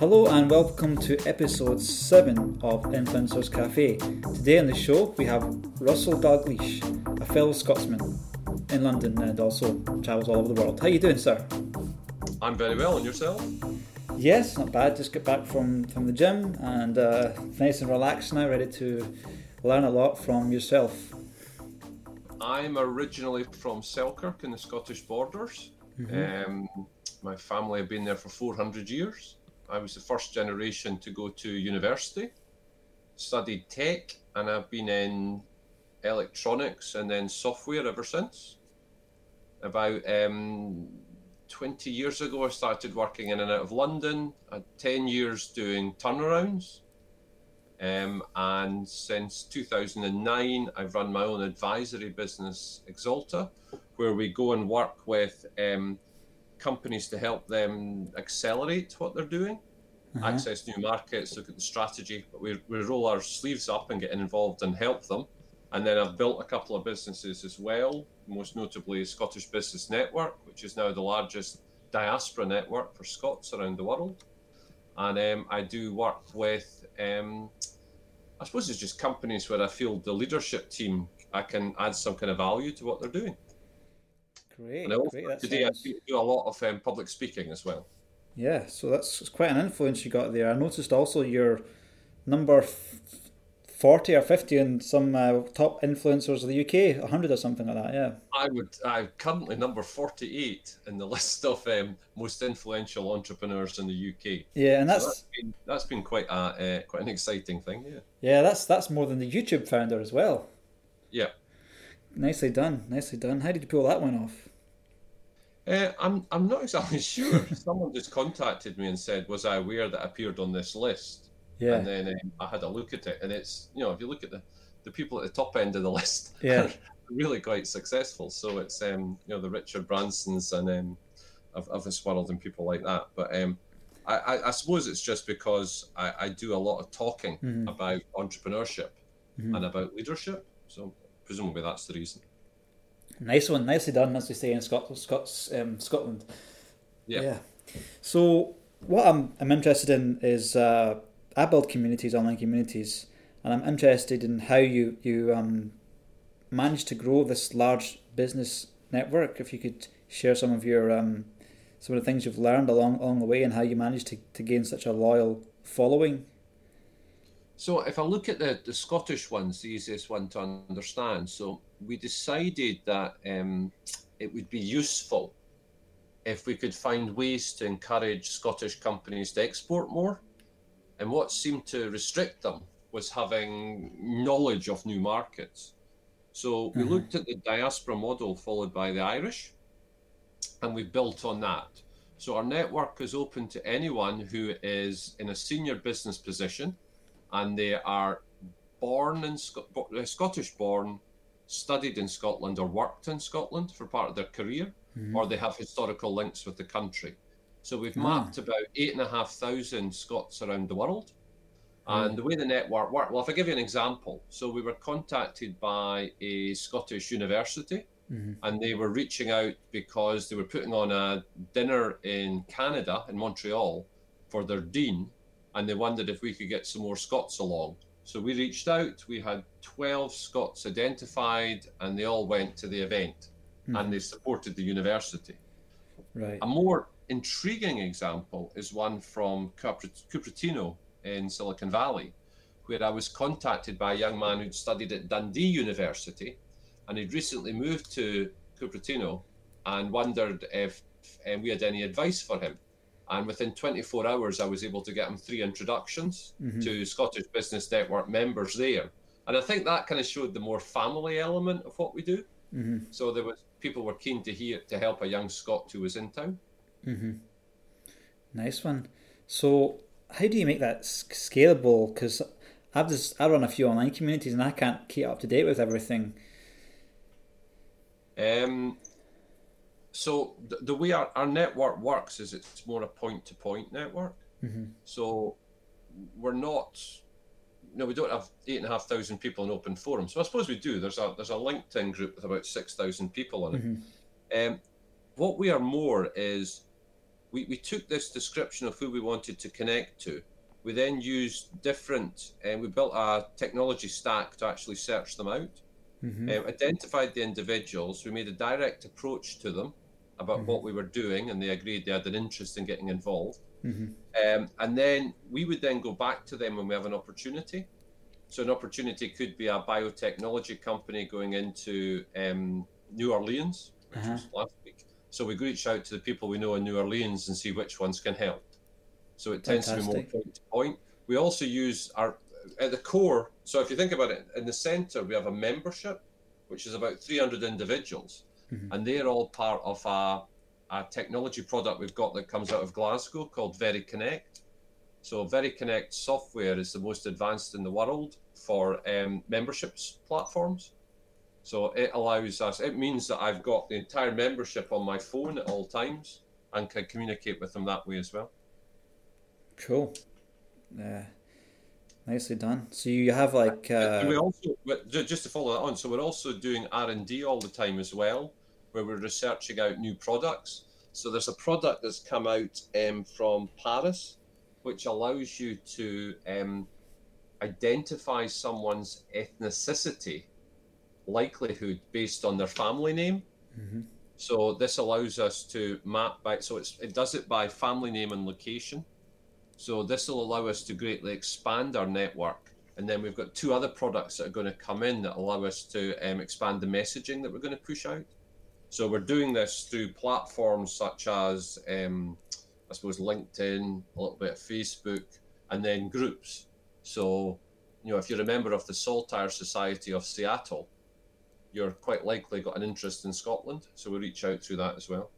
Hello and welcome to episode 7 of Influencers Cafe. Today on the show we have Russell Dalgleish, a fellow Scotsman in London and also travels all over the world. How are you doing, sir? I'm very well, and yourself? Yes, not bad. Just got back from, from the gym and uh, nice and relaxed now, ready to learn a lot from yourself. I'm originally from Selkirk in the Scottish borders. Mm-hmm. Um, my family have been there for 400 years. I was the first generation to go to university, studied tech, and I've been in electronics and then software ever since. About um, 20 years ago, I started working in and out of London. I had 10 years doing turnarounds. Um, and since 2009, I've run my own advisory business, Exolta, where we go and work with um, companies to help them accelerate what they're doing, uh-huh. access new markets, look at the strategy. But we, we roll our sleeves up and get involved and help them. And then I've built a couple of businesses as well, most notably Scottish Business Network, which is now the largest diaspora network for Scots around the world. And um, I do work with, um, I suppose it's just companies where I feel the leadership team, I can add some kind of value to what they're doing. Great. great. Today sounds... I do a lot of um, public speaking as well. Yeah, so that's quite an influence you got there. I noticed also your number 40 or 50 in some uh, top influencers of the UK, 100 or something like that, yeah. I would, I'm currently number 48 in the list of um, most influential entrepreneurs in the UK. Yeah, and that's so that's, been, that's been quite a, uh, quite an exciting thing, yeah. Yeah, that's that's more than the YouTube founder as well. Yeah. Nicely done, nicely done. How did you pull that one off? Uh, I'm I'm not exactly sure. Someone just contacted me and said, "Was I aware that I appeared on this list?" Yeah. And then um, I had a look at it, and it's you know if you look at the the people at the top end of the list, yeah, really quite successful. So it's um you know the Richard Bransons and um of, of this world and people like that. But um I, I suppose it's just because I, I do a lot of talking mm-hmm. about entrepreneurship mm-hmm. and about leadership. So presumably that's the reason. Nice one, nicely done, as we say in Scotland. Scots, um, Scotland. Yeah. yeah. So what I'm I'm interested in is uh, I build communities, online communities, and I'm interested in how you you um, manage to grow this large business network. If you could share some of your um, some of the things you've learned along along the way and how you managed to, to gain such a loyal following. So if I look at the, the Scottish ones, the easiest one to understand. So we decided that um, it would be useful if we could find ways to encourage Scottish companies to export more. And what seemed to restrict them was having knowledge of new markets. So we mm-hmm. looked at the diaspora model followed by the Irish, and we built on that. So our network is open to anyone who is in a senior business position and they are born in uh, Scottish born, studied in Scotland or worked in Scotland for part of their career, mm-hmm. or they have historical links with the country. So we've ah. mapped about eight and a half thousand Scots around the world. Mm. And the way the network worked, well, if I give you an example, so we were contacted by a Scottish university mm-hmm. and they were reaching out because they were putting on a dinner in Canada, in Montreal, for their dean, and they wondered if we could get some more Scots along. So we reached out, we had 12 Scots identified, and they all went to the event mm-hmm. and they supported the university. Right. A more intriguing example is one from Cupertino in Silicon Valley, where I was contacted by a young man who'd studied at Dundee University and he'd recently moved to Cupertino and wondered if um, we had any advice for him. And within 24 hours, I was able to get him three introductions mm-hmm. to Scottish Business Network members there. And I think that kind of showed the more family element of what we do. Mm-hmm. So there was people were keen to hear to help a young Scot who was in town. Mm-hmm. Nice one. So, how do you make that scalable? Because I've just I run a few online communities and I can't keep up to date with everything. Um. So the, the way our, our network works is it's more a point to point network. Mm-hmm. So we're not no, we don't have eight and a half thousand people in open forum. So I suppose we do. There's a there's a LinkedIn group with about six thousand people on it. Mm-hmm. Um, what we are more is we, we took this description of who we wanted to connect to. We then used different, and uh, we built a technology stack to actually search them out. Mm-hmm. Um, identified the individuals. We made a direct approach to them about mm-hmm. what we were doing, and they agreed they had an interest in getting involved. Mm-hmm. Um, and then we would then go back to them when we have an opportunity. So an opportunity could be a biotechnology company going into um, New Orleans, which uh-huh. was last week. So we reach out to the people we know in New Orleans and see which ones can help. So it tends Fantastic. to be more point to point. We also use our at the core. So if you think about it, in the center we have a membership, which is about 300 individuals, mm-hmm. and they're all part of a, a technology product we've got that comes out of Glasgow called Very Connect. So Very Connect software is the most advanced in the world for um, memberships platforms. So it allows us, it means that I've got the entire membership on my phone at all times and can communicate with them that way as well. Cool. Yeah. Nicely done. So you have like uh... we also just to follow that on. So we're also doing R and D all the time as well, where we're researching out new products. So there's a product that's come out um, from Paris, which allows you to um, identify someone's ethnicity likelihood based on their family name. Mm-hmm. So this allows us to map by so it's it does it by family name and location. So this will allow us to greatly expand our network. And then we've got two other products that are going to come in that allow us to um, expand the messaging that we're going to push out. So we're doing this through platforms such as, um, I suppose, LinkedIn, a little bit of Facebook, and then groups. So, you know, if you're a member of the Saltire Society of Seattle, you're quite likely got an interest in Scotland. So we reach out through that as well.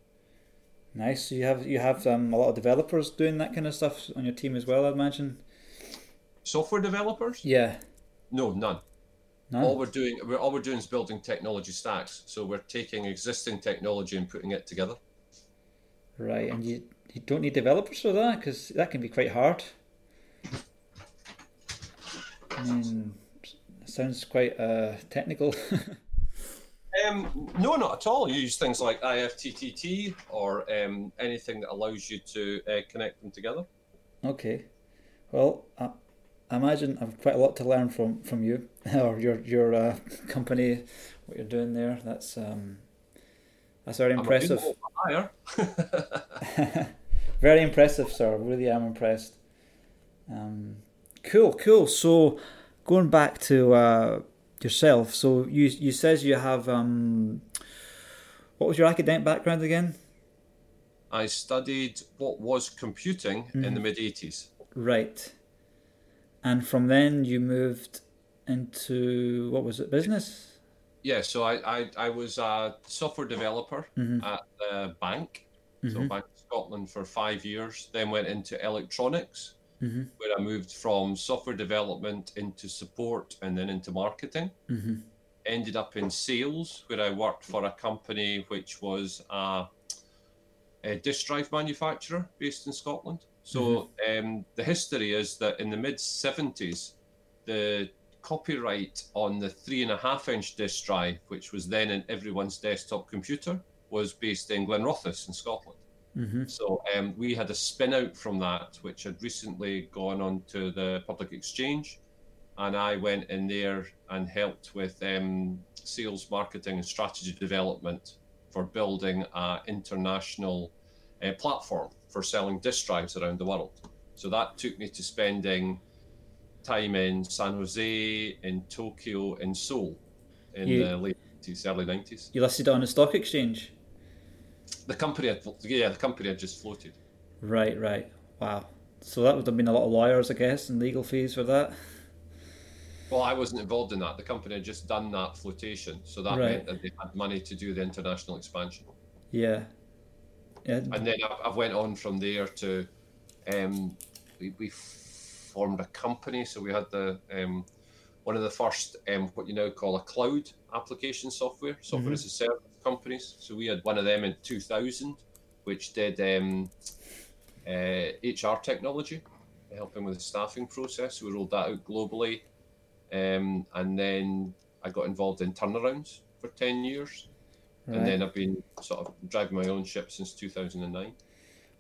Nice. So you have you have um, a lot of developers doing that kind of stuff on your team as well, I imagine. Software developers? Yeah. No, none. None. All we're doing, we're, all we're doing is building technology stacks. So we're taking existing technology and putting it together. Right, and you you don't need developers for that because that can be quite hard. I mean, sounds quite uh, technical. Um, no, not at all. You use things like IFTTT or um, anything that allows you to uh, connect them together. Okay. Well, I, I imagine I've quite a lot to learn from, from you or your your uh, company, what you're doing there. That's um, that's very impressive. very impressive, sir. Really am impressed. Um, cool, cool. So, going back to uh, yourself. So you you says you have um, what was your academic background again? I studied what was computing mm. in the mm-hmm. mid eighties. Right, and from then you moved into what was it business? Yeah, so I I, I was a software developer mm-hmm. at the bank, mm-hmm. so Bank of Scotland for five years. Then went into electronics mm-hmm. where I moved from software development into support and then into marketing. Mm-hmm. Ended up in sales, where I worked for a company which was a, a disk drive manufacturer based in Scotland. So mm-hmm. um, the history is that in the mid 70s, the copyright on the three and a half inch disk drive, which was then in everyone's desktop computer, was based in Glenrothes in Scotland. Mm-hmm. So um, we had a spin out from that, which had recently gone on to the public exchange. And I went in there and helped with um, sales, marketing, and strategy development for building an international uh, platform for selling disk drives around the world. So that took me to spending time in San Jose, in Tokyo, in Seoul in you, the late 90s, early 90s. You listed on a stock exchange? The company had, yeah, the company had just floated. Right, right. Wow. So that would have been a lot of lawyers, I guess, and legal fees for that. Well, I wasn't involved in that. The company had just done that flotation, so that right. meant that they had money to do the international expansion. Yeah. Yeah. And then I, I went on from there to, um, we, we formed a company. So we had the um, one of the first um, what you now call a cloud application software, software mm-hmm. as a service companies. So we had one of them in 2000, which did um, uh, HR technology, helping with the staffing process. We rolled that out globally. Um, and then I got involved in turnarounds for 10 years. Right. And then I've been sort of driving my own ship since 2009.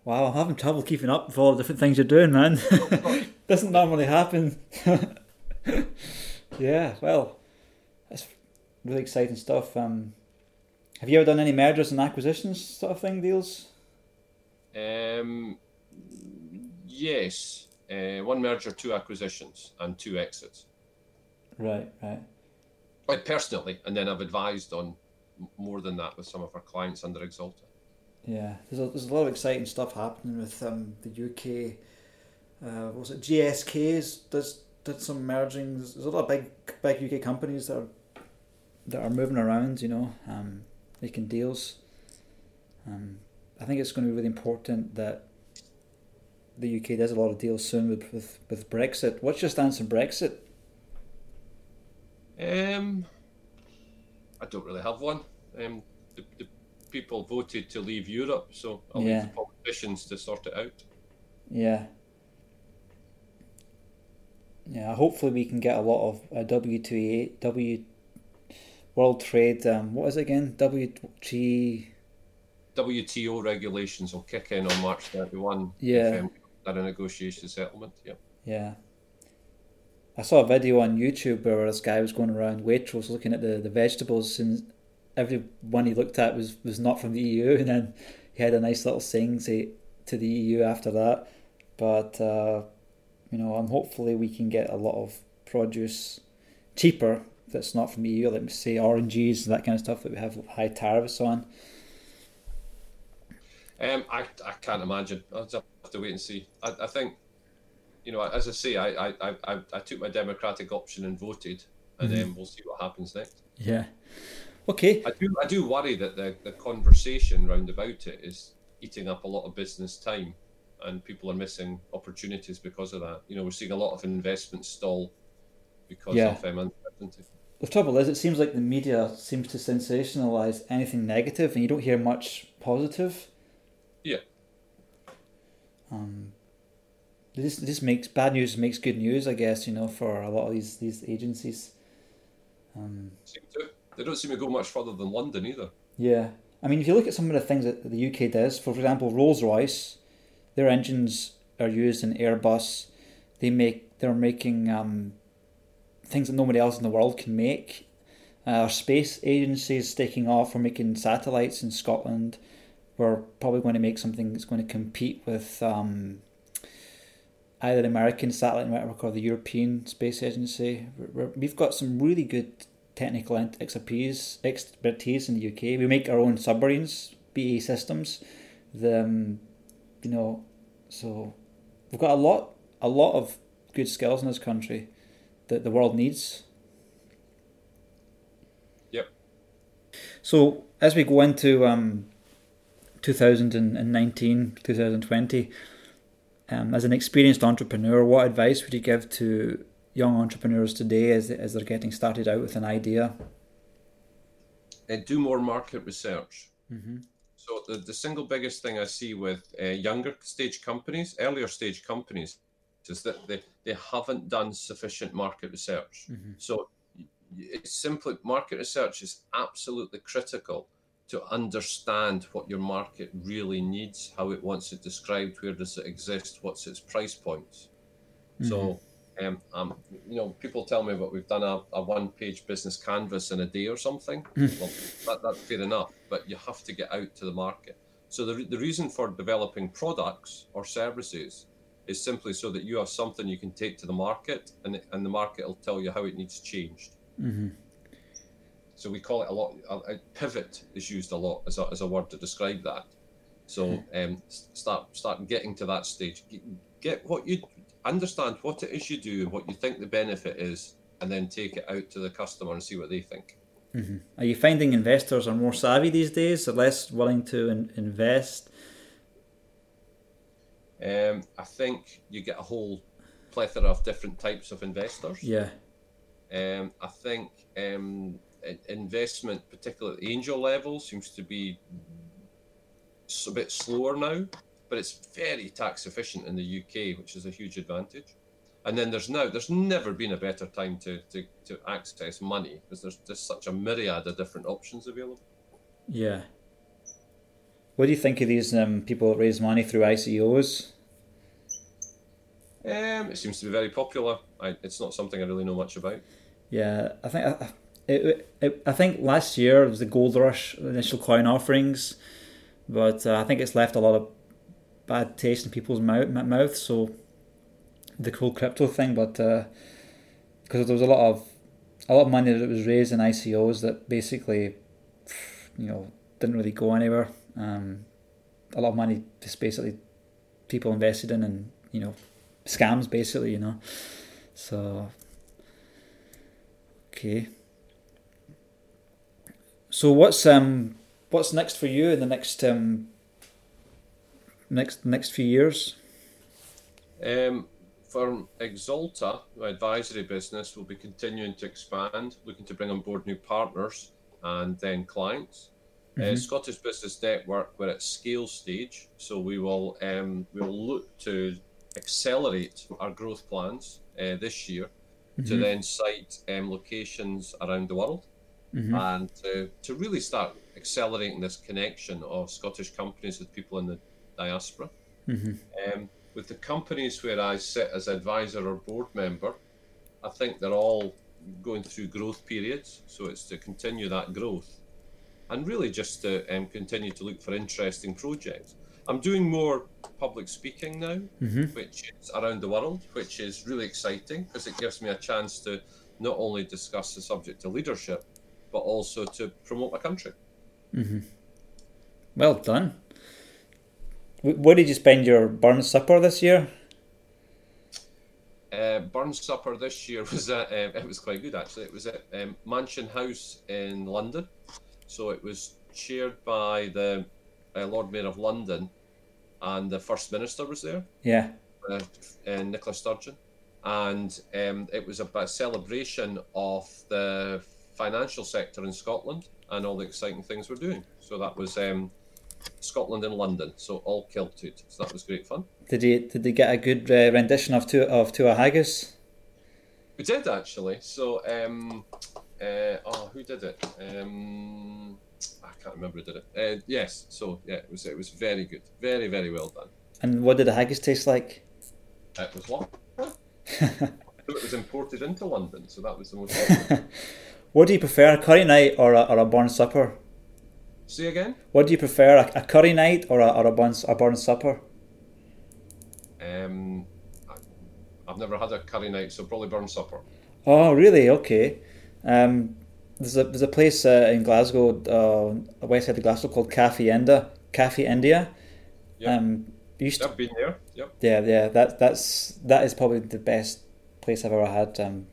Wow, I'm having trouble keeping up with all the different things you're doing, man. Doesn't normally happen. yeah, well, that's really exciting stuff. Um, have you ever done any mergers and acquisitions sort of thing deals? Um, yes, uh, one merger, two acquisitions, and two exits. Right, right. Like personally, and then I've advised on more than that with some of our clients under Exolta. Yeah, there's a, there's a lot of exciting stuff happening with um, the UK. Uh, was it GSK's does did some merging? There's a lot of big big UK companies that are that are moving around. You know, um, making deals. Um, I think it's going to be really important that the UK does a lot of deals soon with with, with Brexit. What's your stance on Brexit? Um, I don't really have one. Um, the, the people voted to leave Europe, so I'll yeah. leave the politicians to sort it out. Yeah. Yeah, hopefully we can get a lot of uh, W2A, W World Trade, um, what is it again? WG. WTO regulations will kick in on March 31. Yeah. If, um, that a negotiation settlement. Yep. Yeah. I saw a video on YouTube where this guy was going around Waitrose looking at the, the vegetables and every one he looked at was, was not from the EU and then he had a nice little saying to, to the EU after that. But uh, you know, I'm hopefully we can get a lot of produce cheaper that's not from the EU, like say oranges and that kind of stuff that we have high tariffs on. Um, I, I can't imagine. I'll just have to wait and see. I, I think you know, as I say, I, I, I, I took my democratic option and voted, and mm-hmm. then we'll see what happens next. Yeah. Okay. I do I do worry that the, the conversation round about it is eating up a lot of business time, and people are missing opportunities because of that. You know, we're seeing a lot of investment stall because yeah. of um, uncertainty. The trouble is, it seems like the media seems to sensationalize anything negative, and you don't hear much positive. Yeah. Um, this this makes bad news makes good news, I guess. You know, for a lot of these these agencies. Um, they don't seem to go much further than London either. Yeah, I mean, if you look at some of the things that the UK does, for example, Rolls Royce, their engines are used in Airbus. They make they're making um, things that nobody else in the world can make. Uh, our space agencies taking off. We're making satellites in Scotland. We're probably going to make something that's going to compete with um, either the American satellite network or the European Space Agency. we have got some really good technical expertise, expertise in the UK. We make our own submarines, BAE Systems. The, um, you know, so we've got a lot, a lot of good skills in this country that the world needs. Yep. So as we go into um, 2019, 2020 um, as an experienced entrepreneur, what advice would you give to young entrepreneurs today as, as they're getting started out with an idea? And do more market research. Mm-hmm. So the, the single biggest thing I see with uh, younger stage companies, earlier stage companies, is that they, they haven't done sufficient market research. Mm-hmm. So it's simply market research is absolutely critical to understand what your market really needs, how it wants it described, where does it exist, what's its price points. Mm-hmm. So, um, um, you know, people tell me what we've done a, a one-page business canvas in a day or something. Mm. well, that, that's fair enough, but you have to get out to the market. So the, the reason for developing products or services is simply so that you have something you can take to the market, and and the market will tell you how it needs changed. Mm-hmm. So we call it a lot. A, a pivot is used a lot as a, as a word to describe that. So um, start start getting to that stage. Get, get what you understand what it is you do and what you think the benefit is, and then take it out to the customer and see what they think. Mm-hmm. Are you finding investors are more savvy these days? Are less willing to in- invest? Um, I think you get a whole plethora of different types of investors. Yeah. Um, I think um, investment, particularly at the angel level, seems to be a bit slower now, but it's very tax efficient in the UK, which is a huge advantage. And then there's now there's never been a better time to, to, to access money because there's just such a myriad of different options available. Yeah. What do you think of these um, people that raise money through ICOs? Um, it seems to be very popular. I, it's not something I really know much about. Yeah, I think I, it, it, I think last year was the gold rush, initial coin offerings, but uh, I think it's left a lot of bad taste in people's mouth, mouth so the whole crypto thing, but because uh, there was a lot of a lot of money that was raised in ICOs that basically, you know, didn't really go anywhere. Um, a lot of money just basically people invested in and you know scams basically, you know. So okay. So what's um what's next for you in the next um next next few years? Um, for Exolta, my advisory business will be continuing to expand, looking to bring on board new partners and then clients. Uh, mm-hmm. Uh, Scottish Business Network, we're at scale stage, so we will um, we will look to accelerate our growth plans uh, this year mm-hmm. to then site um, locations around the world mm-hmm. and to, to really start accelerating this connection of Scottish companies with people in the diaspora. Mm-hmm. Um, with the companies where I sit as advisor or board member, I think they're all going through growth periods. So it's to continue that growth and really just to um, continue to look for interesting projects. I'm doing more public speaking now, mm-hmm. which is around the world, which is really exciting because it gives me a chance to not only discuss the subject of leadership, but also to promote my country. Mm-hmm. Well done. Where did you spend your Burns supper this year? Uh, Burns supper this year was at, uh, it was quite good actually. It was at um, Mansion House in London, so it was chaired by the uh, Lord Mayor of London, and the First Minister was there. Yeah. Uh, uh, Nicola Sturgeon, and um, it was a, a celebration of the financial sector in Scotland and all the exciting things we're doing. So that was um, Scotland and London, so all kilted. So that was great fun. Did you did they get a good uh, rendition of two of Tuatha Haggis? We did actually. So um, uh, oh, who did it? Um, I can't remember who did it. Uh, yes, so yeah, it was it was very good, very very well done. And what did the haggis taste like? It was what? it was imported into London, so that was the most. what do you prefer, a curry night or a, or a Burns supper? See again? What do you prefer, a, a curry night or a, or a Burns a Burns supper? Um, I've never had a curry night, so probably Burns supper. Oh, really? Okay. Um, there's a there's a place uh, in Glasgow, uh, west side of Glasgow called Cafe India. Cafe India. Yeah. Um, used to, I've been there. Yep. Yeah, yeah. That that's that is probably the best place I've ever had um,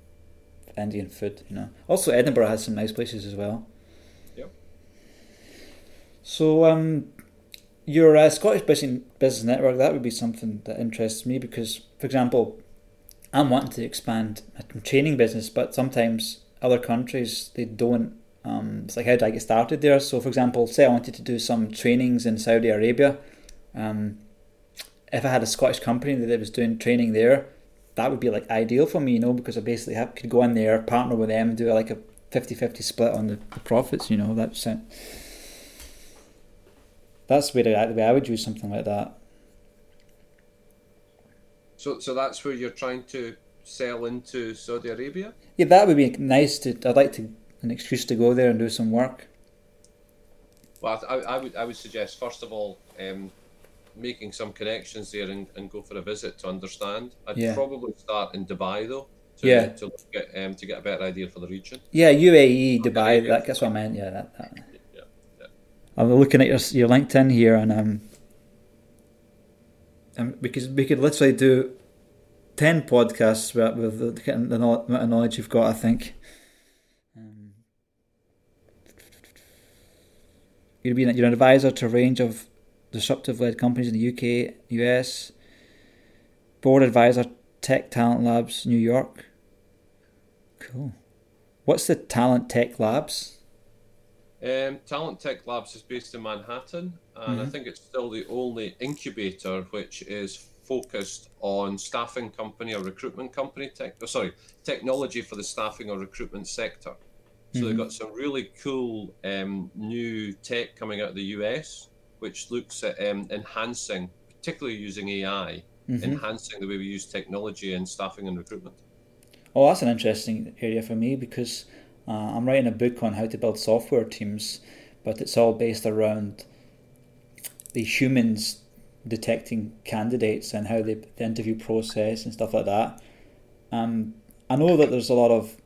Indian food. You know. Also, Edinburgh has some nice places as well. Yep. So, um, your uh, Scottish business business network that would be something that interests me because, for example, I'm wanting to expand my training business, but sometimes other countries they don't. Um, it's like how do I get started there? So, for example, say I wanted to do some trainings in Saudi Arabia. Um, if I had a Scottish company that was doing training there, that would be like ideal for me, you know, because I basically have, could go in there, partner with them, do like a 50-50 split on the, the profits, you know. That's it. That's the way, I, the way I would use something like that. So, so that's where you're trying to sell into Saudi Arabia? Yeah, that would be nice. To I'd like to an excuse to go there and do some work. Well, I, I would I would suggest first of all um, making some connections there and, and go for a visit to understand. I'd yeah. probably start in Dubai though. To, yeah. To get um, to get a better idea for the region. Yeah, UAE, Dubai. That, that's what I meant. Yeah, that. that. Yeah, yeah. I'm looking at your your LinkedIn here, and um, and because we could literally do 10 podcasts with, with the, the amount of knowledge you've got, I think. Um, you're, being, you're an advisor to a range of disruptive led companies in the UK, US, board advisor, Tech Talent Labs, New York. Cool. What's the Talent Tech Labs? Um, Talent Tech Labs is based in Manhattan, and mm-hmm. I think it's still the only incubator which is focused on staffing company or recruitment company tech oh, sorry technology for the staffing or recruitment sector so mm-hmm. they've got some really cool um, new tech coming out of the us which looks at um, enhancing, particularly using AI, Mhm. enhancing the way we use technology in staffing and recruitment. Oh, that's an interesting area for me because uh, I'm writing a book on how to build software teams, but it's all based around the humans detecting candidates and how they the interview process and stuff like that. Um, I know that there's a lot of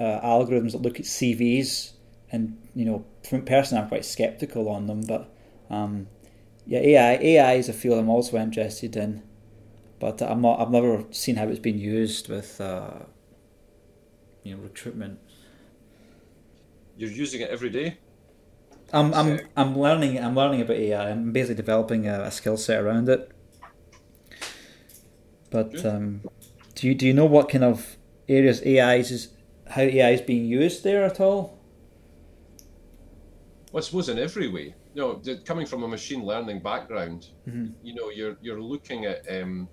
uh, algorithms that look at CVs, and you know, from personally, I'm quite skeptical on them. But um, yeah, AI AI is a field I'm also interested in, but I'm not. I've never seen how it's been used with uh, you know recruitment. You're using it every day. I'm I'm I'm learning I'm learning about AI. I'm basically developing a, a skill set around it. But um, do you do you know what kind of areas AI is how AI is being used there at all? Well, I suppose in every way. You know, coming from a machine learning background, Mhm. you know, you're you're looking at. Um,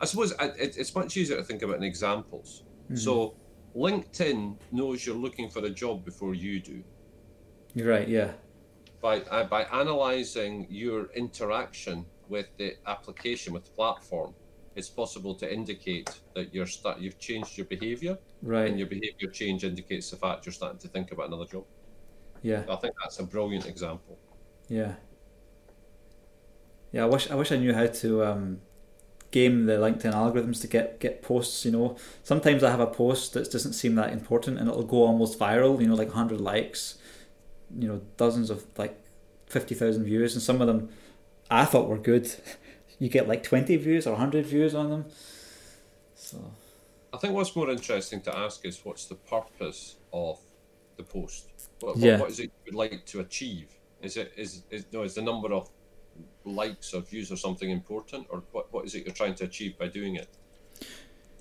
I suppose it, it's much easier to think about in examples. So, LinkedIn knows you're looking for a job before you do. You're right. Yeah. By uh, by analyzing your interaction with the application with the platform it's possible to indicate that you're start you've changed your behavior Right. and your behavior change indicates the fact you're starting to think about another job Yeah. i think that's a brilliant example Yeah. Yeah. I wish I wish I knew how to um, game the LinkedIn algorithms to get get posts. You know, sometimes I have a post that doesn't seem that important and it'll go almost viral. You know, like hundred likes. You know, dozens of like fifty thousand views, and some of them I thought were good. You get like twenty views or hundred views on them. So i think what's more interesting to ask is what's the purpose of the post what, what- Yeah. what is it you would like to achieve is it is, is no is the number of likes or views or something important or what, what is it you're trying to achieve by doing it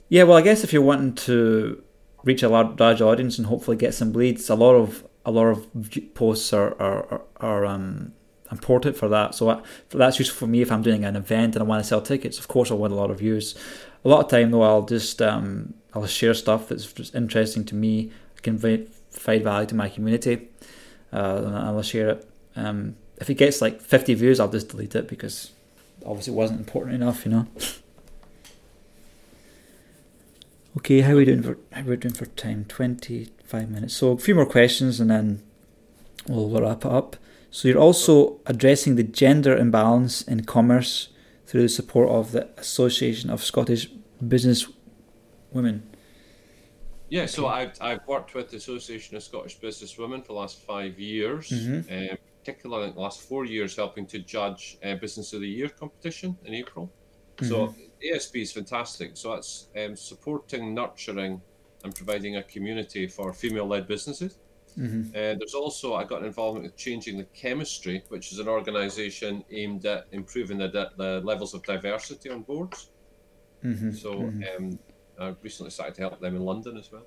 Yeah, well, I guess if you're wanting to reach a large, large audience and hopefully get some leads, a lot of a lot of posts are are, are, um, important for that. So I, that's useful for me if I'm doing an event and I want to sell tickets. Of course, I want a lot of views. A lot of time though, I'll just um, I'll share stuff that's just interesting to me. Can vi- provide value to my community, uh, and I'll share it. Um, if it gets like 50 views, I'll just delete it because obviously it wasn't important enough, you know. Okay, how are we doing for how are we doing for time? Twenty five minutes. So a few more questions and then we'll wrap it up. So you're also addressing the gender imbalance in commerce through the support of the Association of Scottish Business Women. Yeah, so I've, I've worked with the Association of Scottish Business Women for the last five years, Mhm. um, particularly the last four years, helping to judge uh, Business of the Year competition in April. So ASB is fantastic. So it's um, supporting, nurturing, and providing a community for female-led businesses. Mm-hmm. Uh, there's also I got involved with Changing the Chemistry, which is an organisation aimed at improving the, the levels of diversity on boards. Mm-hmm. So um, I recently started to help them in London as well.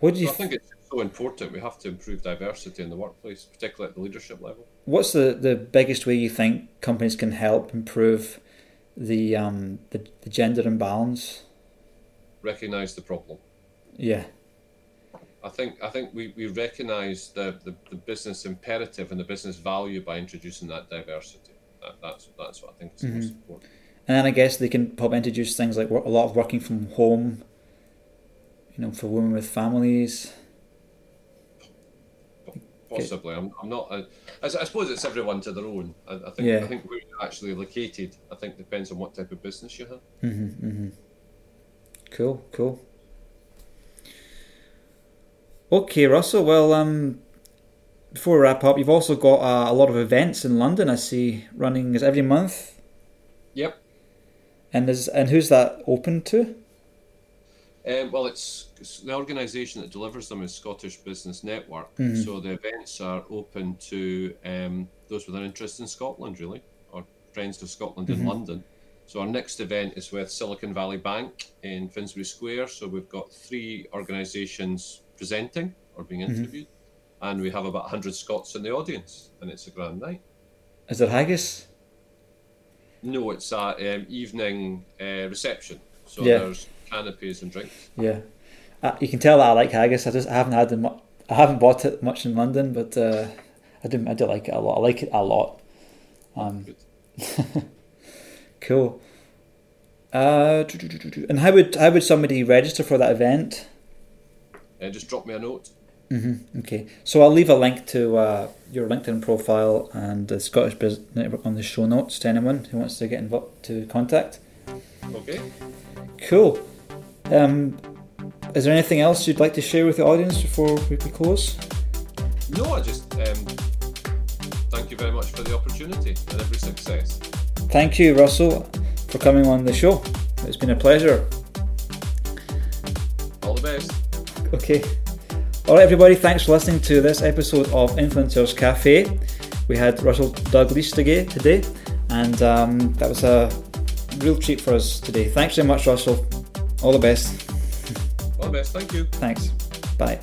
What do you? So I think it's so important. We have to improve diversity in the workplace, particularly at the leadership level. what's the, the biggest way you think companies can help improve the um the, the gender imbalance? Recognize the problem. Yeah. I think I think we, we recognise the, the, the business imperative and the business value by introducing that diversity. That, that's that's what I think is the most important. And then I guess they can probably introduce things like a lot of working from home, you know, for women with families. Possibly, I'm, I'm not. I, I s- I suppose it's everyone to their own. I, I think Yeah. I think where you're actually located. I think depends on what type of business you have. Mm-hmm, mm-hmm. Cool, cool. Okay, Russell. Well, um, before we wrap up, you've also got uh, a lot of events in London. I see running is every month, Yep. and is and who's that open to? Um, well, it's, it's the organisation that delivers them is Scottish Business Network. Mhm. So the events are open to um, those with an interest in Scotland, really, or friends of Scotland in London. So our next event is with Silicon Valley Bank in Finsbury Square. So we've got three organisations presenting or being interviewed, and we have about 100 Scots in the audience, and it's a grand night. Is there haggis? No, it's a um, evening uh, reception. So Yeah. there's canopies and drinks. Yeah, uh, you can tell that I like haggis. I just I haven't had them. mu- I haven't bought it much in London, but uh, I do I do like it a lot. I like it a lot. Um, cool. Uh, and how would how would somebody register for that event? Uh, just drop me a note. Mm-hmm. Okay, so I'll leave a link to uh, your LinkedIn profile and the Scottish Business Network on the show notes to anyone who wants to get involved to contact. Okay. Cool. Um, is there anything else you'd like to share with the audience before we close? No, I just um, thank you very much for the opportunity and every success. Thank you, Russell, for coming on the show. It's been a pleasure. All the best. Okay. All right, everybody, thanks for listening to this episode of Influencers Cafe. We had Russell Douglas today, and um, that was a real treat for us today. Thanks very much, Russell. All the best. All the best. Thank you. Thanks. Bye.